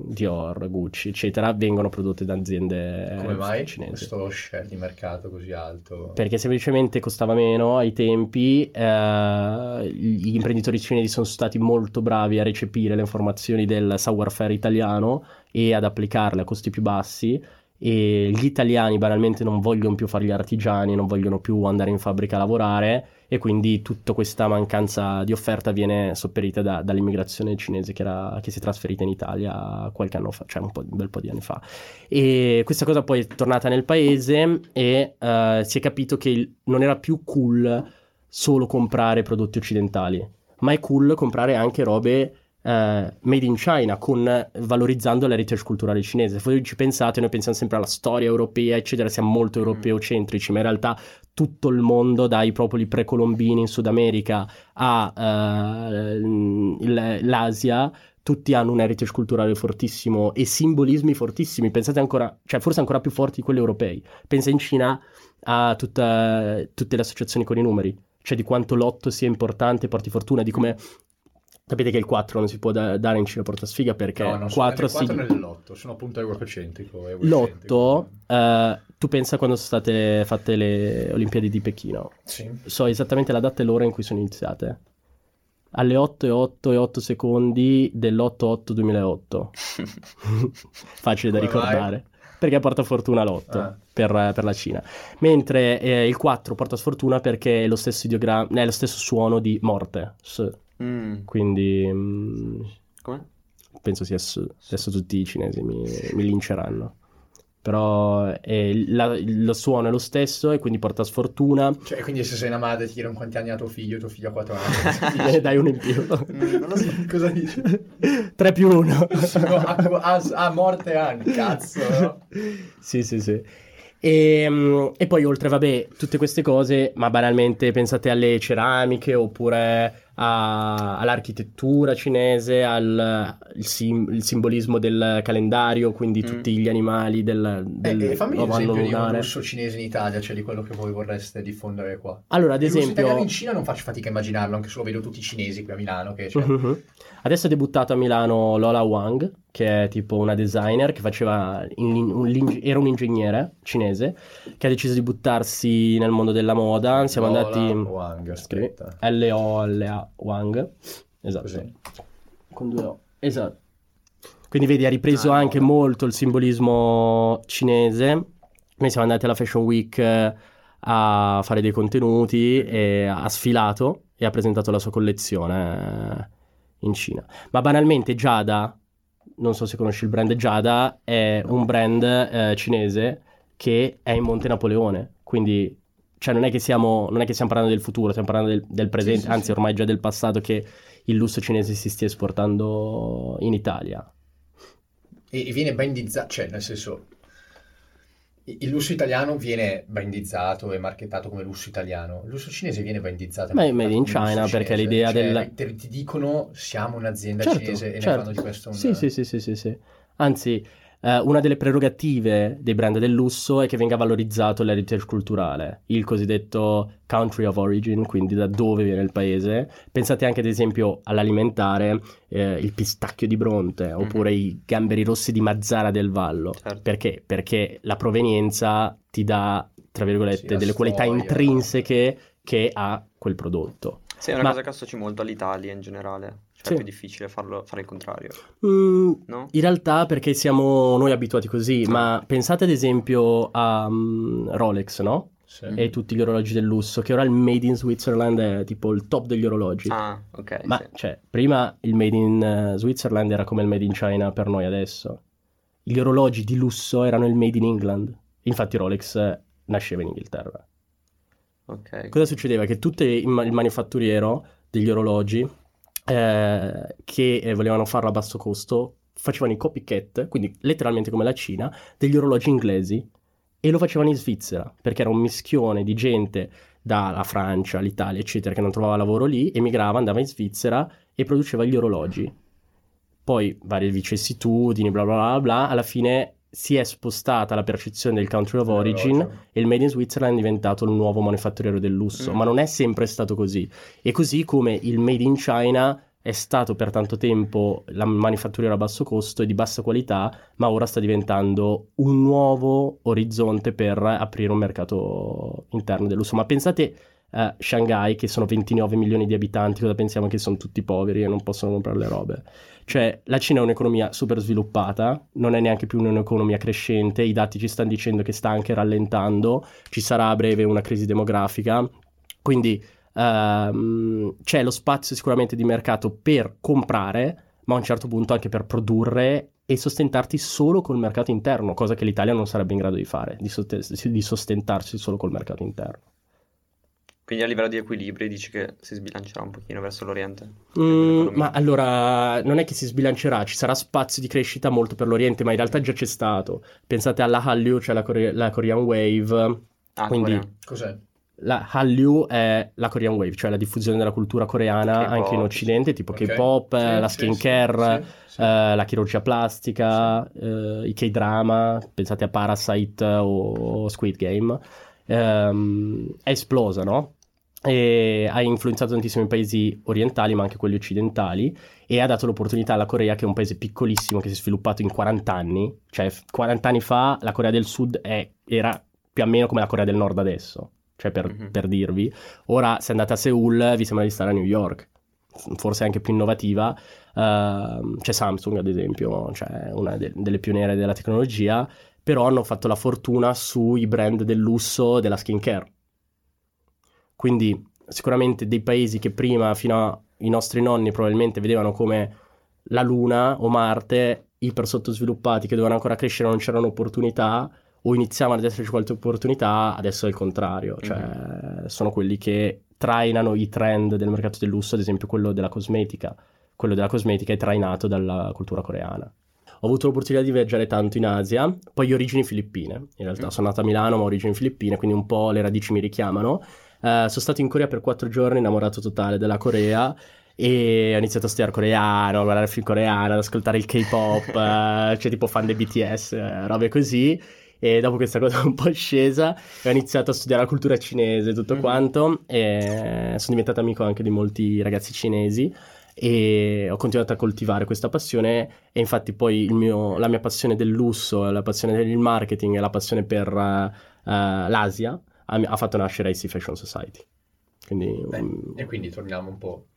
Dior, Gucci, eccetera, vengono prodotte da aziende
Come mai
cinesi.
questo share di mercato così alto?
Perché semplicemente costava meno ai tempi, eh, gli imprenditori cinesi sono stati molto bravi a recepire le informazioni del savoir-faire italiano e ad applicarle a costi più bassi e gli italiani banalmente non vogliono più fare gli artigiani, non vogliono più andare in fabbrica a lavorare e quindi tutta questa mancanza di offerta viene sopperita da- dall'immigrazione cinese che, era- che si è trasferita in Italia qualche anno fa, cioè un, un bel po' di anni fa. E questa cosa poi è tornata nel paese e eh, si è capito che non era più cool solo comprare prodotti occidentali, ma è cool comprare anche robe eh, made in China, con, valorizzando l'heritage culturale cinese. Se voi ci pensate, noi pensiamo sempre alla storia europea, eccetera, siamo molto
Mm.
europeocentrici, ma in realtà tutto il mondo, dai popoli precolombini in Sud America all'Asia, tutti hanno un heritage culturale fortissimo e simbolismi fortissimi. Pensate ancora, cioè forse ancora più forti di quelli europei. Pensa in Cina a tutta- tutte le associazioni con i numeri, cioè di quanto l'otto sia importante, porti fortuna, di come. Sapete che il 4 non si può da- dare in Cina porta sfiga perché
No, non sono
4
né nel 4
si...
né nell'8, sono appunto eurocentrico.
L'otto, eh, tu pensa quando sono state fatte le Olimpiadi di Pechino?
Sì.
So esattamente la data e l'ora in cui sono iniziate. Alle 8 e 8 e 8 secondi dell'8-8-2008. Facile da
Come mai?
ricordare. Perché porta fortuna l'8
Ah.
per, per la Cina. Mentre eh, il 4 porta sfortuna perché è lo stesso ideogramma, è lo stesso suono di morte. S.
Mm,
Quindi mm,
come?
penso sia S. Adesso tutti i cinesi mi, mi linceranno. Però eh, la- lo suono è lo stesso e quindi porta sfortuna.
Cioè, quindi se sei una madre ti chiedono quanti anni ha tuo figlio, tuo figlio ha 4 anni.
Ne dai uno in più.
Mm, non lo so.
Cosa dici?
3 più 1.
No, a, morte anni, cazzo. no?
sì, sì, sì. E, mm, e poi oltre, vabbè, tutte queste cose, ma banalmente pensate alle ceramiche oppure a- all'architettura cinese, al il sim- il simbolismo del calendario, quindi
Mm.
tutti gli animali del, del
Eh, eh, fammi un
nuovo anno
esempio di un
lunare.
russo cinese in Italia, cioè di quello che voi vorreste diffondere qua.
Allora, ad
Il
esempio...
in Cina non faccio fatica a immaginarlo, anche se lo vedo tutti i cinesi qui a Milano. Che, cioè,
Mhm. Adesso è debuttato a Milano Lola Wang, che è tipo una designer che faceva in- un- era un ingegnere cinese che ha deciso di buttarsi nel mondo della moda. Siamo
Lola
andati
Wang, aspetta.
Wang. Esatto.
Così.
Con due O. Esatto. Quindi vedi, ha ripreso
Ah,
anche
no.
molto il simbolismo cinese. Noi siamo andati alla Fashion Week eh, a fare dei contenuti e ha sfilato e ha presentato la sua collezione eh, in Cina. Ma banalmente Giada, non so se conosci il brand Giada, è un brand eh, cinese che è in Monte Napoleone, quindi cioè non è che siamo, non è che stiamo parlando del futuro, stiamo parlando del, del presente,
sì,
anzi
sì.
ormai già del passato che il lusso cinese si stia esportando in Italia.
E, e viene bandizzato, cioè nel senso, il lusso italiano viene bandizzato e marchettato come lusso italiano, il lusso cinese viene bandizzato e
Ma è made in China, perché l'idea
Cioè,
del-
te- ti dicono siamo un'azienda
Certo,
cinese e ne
certo.
fanno di questo un...
Sì, sì, sì, sì, sì, sì. Anzi, eh, una delle prerogative dei brand del lusso è che venga valorizzato l'heritage culturale, il cosiddetto country of origin, quindi da dove viene il paese. Pensate anche ad esempio all'alimentare, eh, il pistacchio di Bronte oppure i gamberi rossi di Mazzara del Vallo.
Certo.
Perché? Perché la provenienza ti dà, tra virgolette,
Sì,
delle qualità
storia.
intrinseche che ha quel prodotto.
Sì, è una
Ma-
cosa che associ molto all'Italia in generale. Cioè
Sì.
è più difficile farlo, fare il contrario,
Mm,
no?
In realtà perché siamo noi abituati così, ma pensate ad esempio a mm, Rolex, no?
Sì.
E tutti gli orologi del lusso, che ora il Made in Switzerland è tipo il top degli orologi.
Ah, ok.
ma
sì.
cioè, prima il Made in eh, Switzerland era come il Made in China per noi adesso. Gli orologi di lusso erano il Made in England. Infatti Rolex eh, nasceva in Inghilterra.
Ok.
Cosa succedeva? Che tutto il ma- il manifatturiero degli orologi eh, che eh, volevano farlo a basso costo facevano i copycat, quindi letteralmente come la Cina, degli orologi inglesi e lo facevano in Svizzera perché era un mischione di gente dalla Francia, l'Italia, eccetera, che non trovava lavoro lì, emigrava, andava in Svizzera e produceva gli orologi. Poi varie vicissitudini, bla bla bla bla, alla fine si è spostata la percezione del country of origin
L'orologio.
e il Made in Switzerland è diventato il nuovo manifatturiero del lusso,
Mm.
ma non è sempre stato così. E così come il Made in China è stato per tanto tempo la manifatturiera a basso costo e di bassa qualità, ma ora sta diventando un nuovo orizzonte per aprire un mercato interno del lusso. Ma pensate a Shanghai, che sono 29 milioni di abitanti, cosa pensiamo che sono tutti poveri e non possono comprare le robe? Cioè, la Cina è un'economia super sviluppata, non è neanche più un'economia crescente, i dati ci stanno dicendo che sta anche rallentando, ci sarà a breve una crisi demografica, quindi ehm, c'è lo spazio sicuramente di mercato per comprare, ma a un certo punto anche per produrre e sostentarti solo col mercato interno, cosa che l'Italia non sarebbe in grado di fare, di, soste- di sostentarsi solo col mercato interno.
Quindi a livello di equilibri dici che si sbilancerà un pochino verso l'Oriente?
Mm, ma allora non è che si sbilancerà, ci sarà spazio di crescita molto per l'Oriente, ma in realtà già c'è stato. Pensate alla Hallyu, cioè la, Core- la Korean Wave.
Ah,
quindi
Corea.
Cos'è?
la Hallyu è la Korean Wave, cioè la diffusione della cultura coreana
K-pop.
anche in Occidente, tipo
Ok.
K-pop,
Sì,
la skincare,
sì, sì, sì.
eh, la chirurgia plastica, eh, i K-drama, pensate a Parasite o Squid Game, ehm, è esplosa, no? E ha influenzato tantissimi paesi orientali, ma anche quelli occidentali, e ha dato l'opportunità alla Corea, che è un paese piccolissimo che si è sviluppato in 40 anni, cioè f- 40 anni fa la Corea del Sud è- era più o meno come la Corea del Nord adesso, cioè per,
Mhm.
per dirvi. Ora, se andate a Seoul, vi sembra di stare a New York, forse anche più innovativa. Ehm, c'è Samsung, ad esempio, cioè una de- delle pioniere della tecnologia, però hanno fatto la fortuna sui brand del lusso della skincare. Quindi sicuramente dei paesi che prima, fino ai nostri nonni, probabilmente vedevano come la Luna o Marte iper sottosviluppati che dovevano ancora crescere, non c'erano opportunità o iniziavano ad esserci qualche opportunità, adesso è il contrario, cioè sono quelli che trainano i trend del mercato del lusso, ad esempio quello della cosmetica. Quello della cosmetica è trainato dalla cultura coreana. Ho avuto l'opportunità di viaggiare tanto in Asia, poi ho origini filippine, in realtà
Mm.
sono nato a Milano ma ho origini filippine, quindi un po' le radici mi richiamano. Eh, sono stato in Corea per quattro giorni, innamorato totale della Corea e ho iniziato a studiare coreano, a guardare film coreano, ad ascoltare il K-pop, eh, cioè tipo fan dei BTS, eh, robe così. E dopo questa cosa un po' scesa, ho iniziato a studiare la cultura cinese, tutto
Mhm.
quanto, e sono diventato amico anche di molti ragazzi cinesi e ho continuato a coltivare questa passione e infatti poi il mio- la mia passione del lusso, la passione del marketing e la passione per eh, l'Asia ha, ha fatto nascere IC Fashion Society. Quindi
Beh,
mm,
e quindi torniamo un po'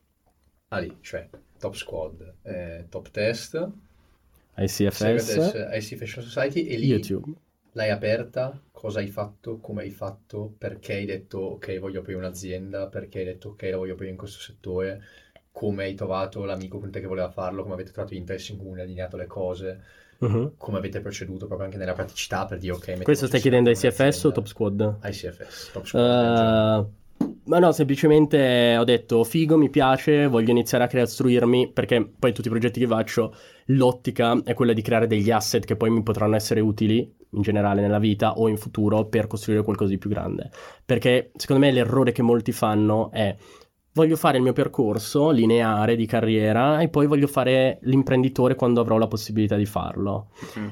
a lì, cioè top squad, eh, top test,
ICFS,
IC Fashion Society e lì
YouTube.
l'hai aperta, cosa hai fatto, come hai fatto, perché hai detto ok voglio aprire un'azienda, perché hai detto ok la voglio aprire in questo settore, come hai trovato l'amico con te che voleva farlo, come avete trovato gli interessi in comune, allineato le cose,
Mhm.
come avete proceduto proprio anche nella praticità per dire ok
Questo stai chiedendo ICFS o. Top Squad?
ICFS, Top Squad.
Eh, ma no, semplicemente ho detto figo, mi piace, voglio iniziare a costruirmi perché poi tutti i progetti che faccio, l'ottica è quella di creare degli asset che poi mi potranno essere utili in generale nella vita o in futuro per costruire qualcosa di più grande. Perché secondo me l'errore che molti fanno è voglio fare il mio percorso lineare di carriera e poi voglio fare l'imprenditore quando avrò la possibilità di farlo.
Mm.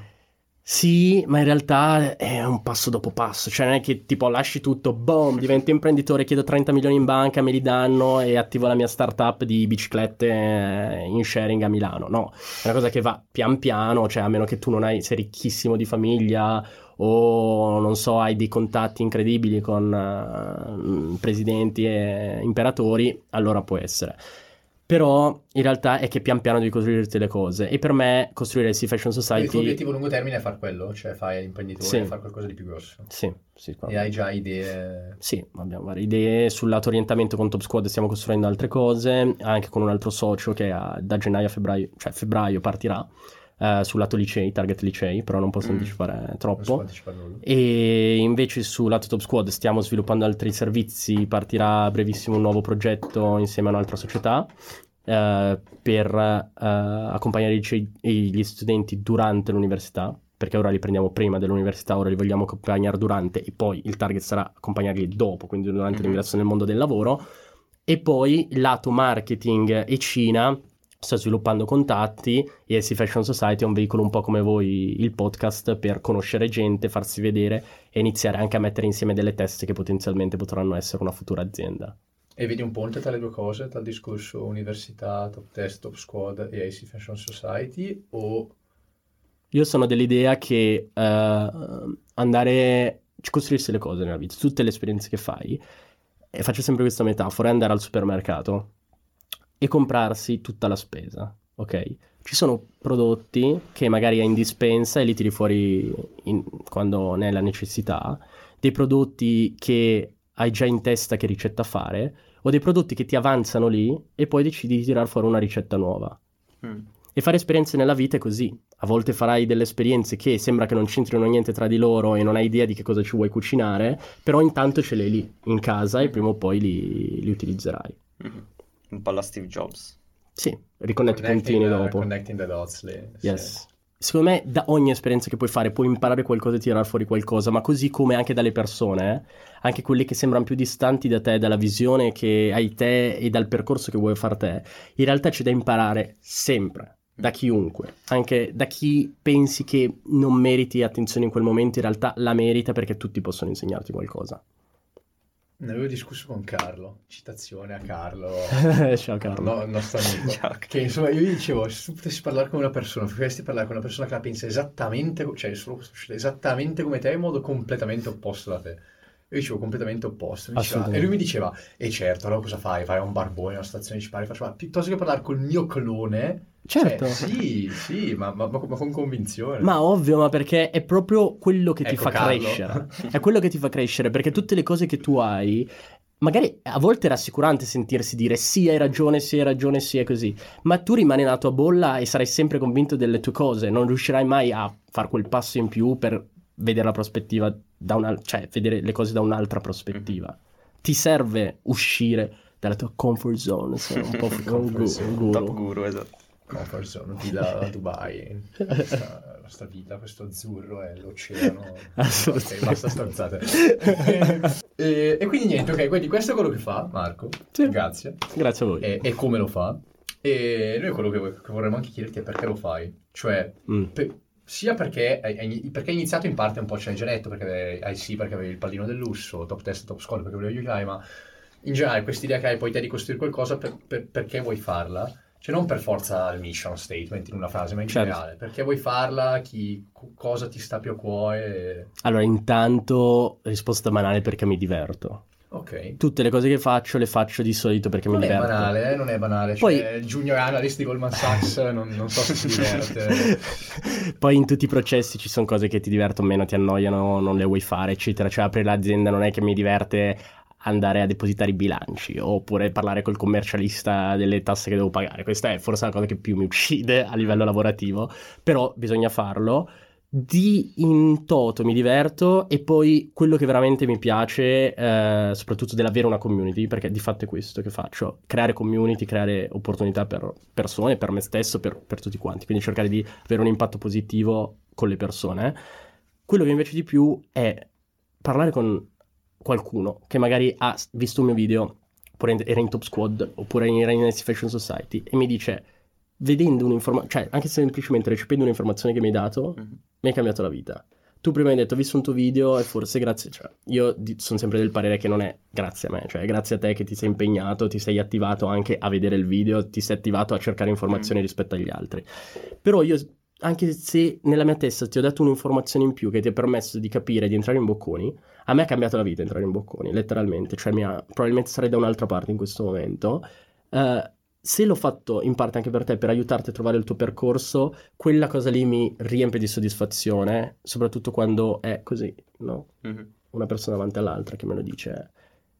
Sì, ma in realtà è un passo dopo passo, cioè non è che tipo lasci tutto, boom, divento imprenditore, chiedo 30 milioni in banca, me li danno e attivo la mia startup di biciclette eh, in sharing a Milano. No, è una cosa che va pian piano, cioè a meno che tu non hai, sei ricchissimo di famiglia o non so, hai dei contatti incredibili con eh, presidenti e imperatori, allora può essere. Però in realtà è che pian piano devi costruirti le cose e per me costruire il Fashion
Il tuo
Society...
obiettivo a lungo termine è fare quello, cioè fare l'imprenditore
Sì.
e fare qualcosa di più grosso.
Sì, sì,
E hai già idee...
sì, abbiamo varie idee. Sul lato orientamento con Top Squad stiamo costruendo altre cose, anche con un altro socio che da gennaio a febbraio, cioè febbraio partirà eh, sul lato licei, target licei, però non posso
Mm.
anticipare troppo.
anticipare.
E invece sul lato Top Squad stiamo sviluppando altri servizi, partirà a brevissimo un nuovo progetto insieme a un'altra società eh, per eh, accompagnare i licei- gli studenti durante l'università, perché ora li prendiamo prima dell'università, ora li vogliamo accompagnare durante e poi il target sarà accompagnarli dopo, quindi durante
Mhm.
l'ingresso nel mondo del lavoro. E poi lato marketing e Cina sto sviluppando contatti e SC Fashion Society è un veicolo un po' come voi il podcast per conoscere gente, farsi vedere e iniziare anche a mettere insieme delle teste che potenzialmente potranno essere una futura azienda.
E vedi un ponte tra le due cose, tra il discorso università, top test, top squad e AC Fashion Society, o
Io sono dell'idea che eh, andare, costruirsi le cose nella vita, tutte le esperienze che fai, e faccio sempre questa metafora, è andare al supermercato e comprarsi tutta la spesa, ok? Ci sono prodotti che magari hai in dispensa e li tiri fuori in- quando ne hai la necessità, dei prodotti che hai già in testa che ricetta fare, o dei prodotti che ti avanzano lì e poi decidi di tirar fuori una ricetta nuova.
Mm.
E fare esperienze nella vita è così. A volte farai delle esperienze che sembra che non c'entrino niente tra di loro e non hai idea di che cosa ci vuoi cucinare, però intanto ce l'hai lì in casa e prima o poi li, li utilizzerai.
Mhm. Un po' alla Steve Jobs.
Sì, riconnetti i puntini dopo.
Connecting the dots lì. sì.
Yes. Secondo me da ogni esperienza che puoi fare puoi imparare qualcosa e tirare fuori qualcosa, ma così come anche dalle persone, eh, anche quelle che sembrano più distanti da te, dalla visione che hai te e dal percorso che vuoi fare te, in realtà c'è da imparare sempre, da chiunque, anche da chi pensi che non meriti attenzione in quel momento, in realtà la merita perché tutti possono insegnarti qualcosa.
Ne avevo discusso con Carlo, citazione a Carlo,
Ciao Carlo.
no, il nostro amico,
Ciao.
che insomma io gli dicevo, se tu potessi parlare con una persona, preferiresti parlare con una persona che la pensa esattamente, cioè esattamente come te in modo completamente opposto da te. Io dicevo completamente opposto, diceva- e lui mi diceva, e certo, allora cosa fai? Vai a un barbone, a una stazione di faccio, ma piuttosto che parlare col mio clone,
Certo.
cioè, sì, sì, ma, ma- ma- con convinzione.
Ma ovvio, ma perché è proprio quello che ti
Ecco,
fa
Carlo.
crescere. È quello che ti fa crescere, perché tutte le cose che tu hai, magari a volte è rassicurante sentirsi dire sì, hai ragione, sì, hai ragione, sì, è così. Ma tu rimani nella tua bolla e sarai sempre convinto delle tue cose, non riuscirai mai a fare quel passo in più per vedere la prospettiva da una, cioè vedere le cose da un'altra prospettiva. Ti serve uscire dalla tua comfort zone, se un po' un,
Comfort
gu-
zone.
un guru.
Top guru, esatto.
comfort zone, villa a Dubai, questa, questa vita, questo azzurro è l'oceano. Ok, basta stronzate. e, e quindi niente, ok, quindi questo è quello che fa Marco,
Sì.
grazie,
Grazie a voi.
e, e come lo fa. E noi quello che, che vorremmo anche chiederti è perché lo fai, cioè
Mm.
pe- sia perché hai, perché hai iniziato in parte un po' ce l'hai già detto, perché hai sì perché avevi il pallino del lusso, top test, top score perché volevi giocare, ma in generale questa idea che hai poi te di costruire qualcosa per- per- perché vuoi farla? Cioè non per forza il mission statement in una frase, ma in
Certo.
generale, perché vuoi farla, chi, co- cosa ti sta più a cuore?
Allora, intanto, risposta banale perché mi diverto.
Ok.
Tutte le cose che faccio le faccio di solito perché
Non
mi
è
diverto.
banale, eh, non è banale.
Poi-
Cioè, il junior analyst di Goldman Sachs non, non so se si diverte.
Poi in tutti i processi ci sono cose che ti divertono meno, ti annoiano, non le vuoi fare, eccetera. Cioè, aprire l'azienda non è che mi diverte andare a depositare i bilanci oppure parlare col commercialista delle tasse che devo pagare. Questa è forse la cosa che più mi uccide a livello lavorativo, però bisogna farlo. Di in toto mi diverto e poi quello che veramente mi piace, eh, soprattutto dell'avere una community, perché di fatto è questo che faccio, creare community, creare opportunità per persone, per me stesso, per, per tutti quanti, quindi cercare di avere un impatto positivo con le persone. Quello che piace di più è parlare con qualcuno che magari ha visto un mio video, oppure era in Top Squad, oppure era in NSC Fashion Society, e mi dice, vedendo un'informazione, cioè anche semplicemente recependo un'informazione che mi hai dato,
Mhm.
Mi hai cambiato la vita. Tu prima hai detto, ho visto un tuo video e forse grazie, cioè, io sono sempre del parere che non è grazie a me, cioè grazie a te che ti sei impegnato, ti sei attivato anche a vedere il video, ti sei attivato a cercare informazioni rispetto agli altri. Però io, anche se nella mia testa ti ho dato un'informazione in più che ti ha permesso di capire, di entrare in bocconi, a me ha cambiato la vita entrare in bocconi, letteralmente, cioè mi ha- probabilmente sarei da un'altra parte in questo momento. Eh, se l'ho fatto in parte anche per te, per aiutarti a trovare il tuo percorso, quella cosa lì mi riempie di soddisfazione, soprattutto quando è così, no?
Mhm.
Una persona davanti all'altra che me lo dice.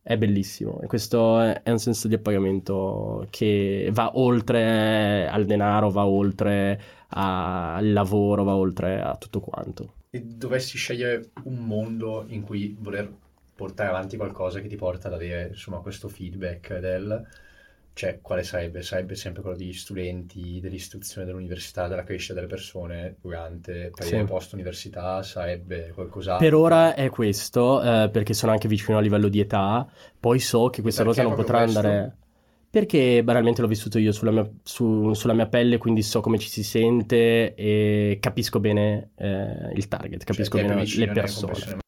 È bellissimo e questo è, un senso di appagamento che va oltre al denaro, va oltre al lavoro, va oltre a tutto quanto.
E dovessi scegliere un mondo in cui voler portare avanti qualcosa che ti porta ad avere insomma questo feedback del cioè quale sarebbe? Sarebbe sempre quello degli studenti, dell'istruzione dell'università, della crescita delle persone durante per
Sì.
il post università, sarebbe qualcos'altro.
Per ora è questo, eh, perché sono anche vicino a livello di età. Poi so che questa
Perché
cosa non potrà
questo?
andare. Perché banalmente l'ho vissuto io sulla mia, su- sulla mia pelle, quindi so come ci si sente e capisco bene eh, il target,
Cioè,
capisco
ti è più
bene le persone.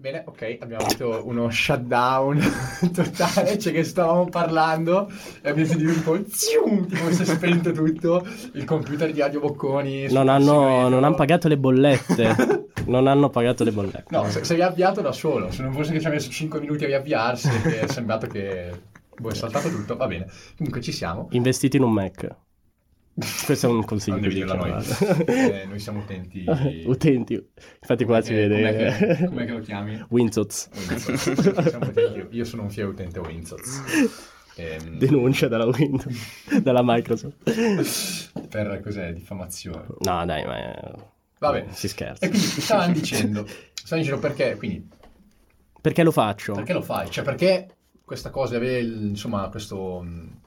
Bene, ok, abbiamo avuto uno shutdown totale, cioè che stavamo parlando e abbiamo sentito un po' zium, tipo si è spento tutto, il computer di Radio Bocconi.
Non hanno, non hanno pagato le bollette. non hanno pagato le bollette.
No, si è riavviato da solo, se non fosse che ci ha messo 5 minuti a riavviarsi, è sembrato che boh, è saltato tutto, va bene. Comunque ci siamo.
Investiti in un Mac. Questo è un consiglio.
Non devi dirla noi.
diciamo.
Eh, noi siamo utenti...
Utenti. Infatti qua si
Eh, Com'è
vede.
che, com'è che lo chiami? Utenti- io sono un fiero utente Winsots. Ehm,
Denuncia dalla Windows, dalla Microsoft.
per cos'è? Diffamazione.
No, dai, ma
Vabbè.
si scherza.
E quindi stavano dicendo, stavano dicendo perché, quindi,
Perché lo faccio?
perché lo fai? Cioè perché questa cosa insomma, questo mh,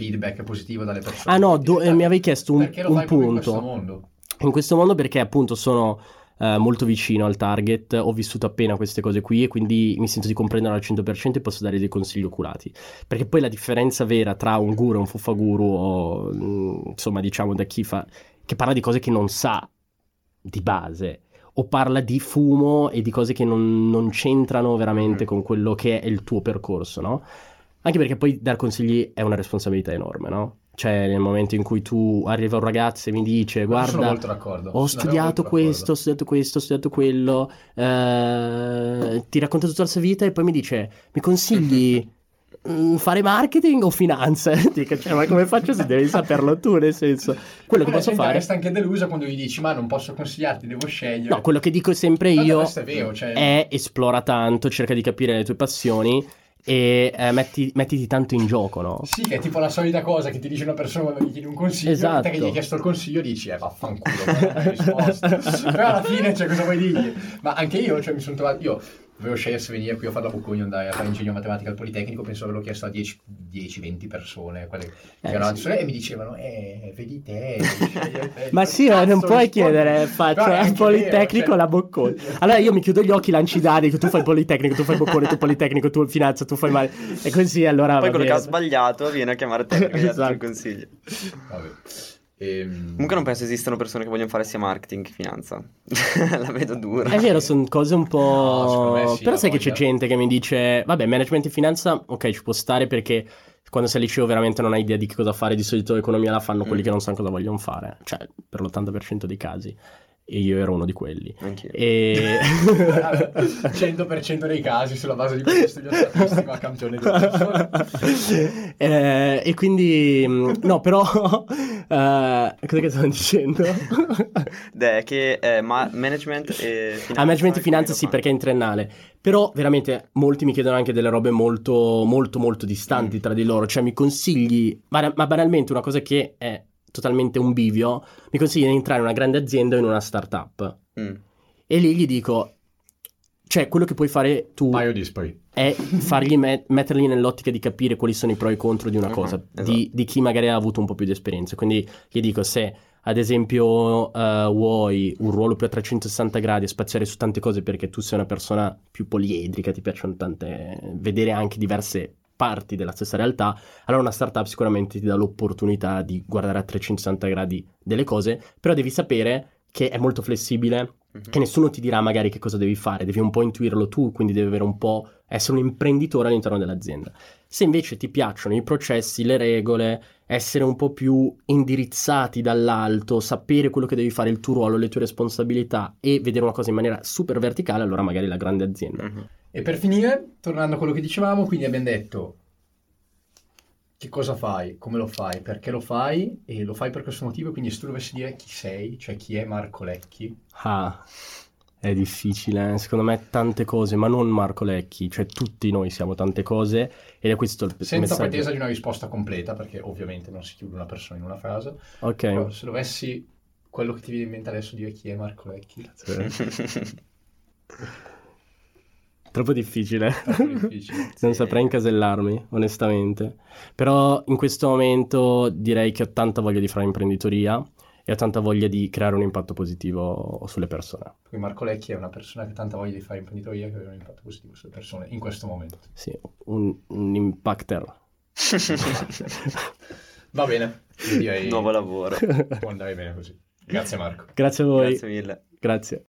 feedback positivo dalle persone?
Ah no, do- eh, mi avevi chiesto un,
perché lo
un
fai proprio in
punto.
questo mondo?
In questo mondo perché appunto sono eh, molto vicino al target, ho vissuto appena queste cose qui e quindi mi sento di comprendere al 100% e posso dare dei consigli oculati. Perché poi la differenza vera tra un guru e un fuffaguru o mm, insomma diciamo da chi fa che parla di cose che non sa di base o parla di fumo e di cose che non, non c'entrano veramente
Mm.
con quello che è il tuo percorso, no? Anche perché poi dar consigli è una responsabilità enorme, no? Cioè, nel momento in cui tu arriva un ragazzo e mi dice,
Sono
guarda, ho studiato questo, ho studiato questo, ho studiato quello, eh, ti racconta tutta la sua vita e poi mi dice, mi consigli mm, fare marketing o finanza? Cioè, ma come faccio se devi saperlo tu, nel senso, quello che
la
posso fare...
resta anche delusa quando gli dici, ma non posso consigliarti, devo scegliere.
No, quello che dico sempre io
è vero, cioè-
è esplora tanto, cerca di capire le tue passioni e eh, metti- mettiti tanto in gioco, no?
Sì, che è tipo la solita cosa che ti dice una persona quando gli chiedi un consiglio,
Esatto.
te che gli hai chiesto il consiglio dici, eh vaffanculo, non hai risposto. Però alla fine, cioè, cosa vuoi dirgli? Ma anche io, cioè, mi sono trovato, io dovevo scegliere se venire qui a fare la Bocconi o andare a fare ingegno matematica al Politecnico, penso avevo chiesto a 10-20 persone, quelle che
Eh,
erano
sì.
e mi dicevano, eh, vedi te, te.
Ma sì,
Cazzo,
non puoi
rispondi.
chiedere, faccio al Politecnico
vero,
la
cioè-
boccone. Allora io mi chiudo gli occhi, lanci dadi, tu fai il Politecnico, tu fai il boccone, tu Politecnico, tu finanza, tu fai male. E così allora
Poi quello che ha sbagliato viene a chiamare te dato
Esatto.
consiglio.
Vabbè. Ehm,
Comunque non penso esistano persone che vogliono fare sia marketing che finanza. La vedo dura.
È vero, sono cose un
No,
po'...
sì,
Però sai che c'è
voglia.
gente che mi dice, vabbè, management e finanza, ok, ci può stare perché quando sei al liceo veramente non hai idea di che cosa fare, di solito economia la fanno quelli
Mm.
che non sanno cosa vogliono fare, cioè per l'80% dei casi. E io ero uno di quelli.
Anch'io.
E...
100% dei casi sulla base di questo studio statistico a campione di persone.
Eh, e quindi mm, no però eh, cosa che stavo dicendo
Beh, che eh, ma- management e finanza.
a management e finanza sì perché è in triennale però veramente molti mi chiedono anche delle robe molto molto molto distanti
Mm.
tra di loro cioè mi consigli ma, ma banalmente una cosa che è totalmente un bivio mi consigli di entrare in una grande azienda o in una startup
Mm.
e lì gli dico cioè quello che puoi fare tu è fargli met- metterli nell'ottica di capire quali sono i pro e i contro di una
Mhm,
cosa,
esatto.
di, di chi magari ha avuto un po' più di esperienza. Quindi gli dico se ad esempio eh, vuoi un ruolo più a 360 gradi e spaziare su tante cose perché tu sei una persona più poliedrica, ti piacciono tante, vedere anche diverse parti della stessa realtà, allora una startup sicuramente ti dà l'opportunità di guardare a 360 gradi delle cose, però devi sapere che è molto flessibile,
Mhm.
che nessuno ti dirà magari che cosa devi fare, devi un po' intuirlo tu, quindi devi avere un po' essere un imprenditore all'interno dell'azienda. Se invece ti piacciono i processi, le regole, essere un po' più indirizzati dall'alto, sapere quello che devi fare, il tuo ruolo, le tue responsabilità e vedere una cosa in maniera super verticale, allora magari la grande azienda.
Mhm.
E per finire, tornando a quello che dicevamo, quindi abbiamo detto che cosa fai, come lo fai, perché lo fai? E lo fai per questo motivo, quindi se tu dovessi dire chi sei, cioè chi è Marco Lecchi,
Ah, è difficile, eh. secondo me tante cose, ma non Marco Lecchi, cioè tutti noi siamo tante cose ed è questo il
senza
messaggio.
pretesa di una risposta completa, perché ovviamente non si chiude una persona in una frase,
Ok.
però se dovessi quello che ti viene in mente adesso dire chi è Marco Lecchi,
Troppo difficile.
Troppo difficile.
non
Sì.
saprei incasellarmi, onestamente. Però in questo momento direi che ho tanta voglia di fare imprenditoria e ho tanta voglia di creare un impatto positivo sulle persone.
Quindi Marco Lecchi è una persona che ha tanta voglia di fare imprenditoria che aveva un impatto positivo sulle persone in questo momento.
Sì, un, un impacter.
Va bene, direi
Nuovo lavoro.
può andare bene così. Grazie Marco.
Grazie a voi.
Grazie mille.
Grazie.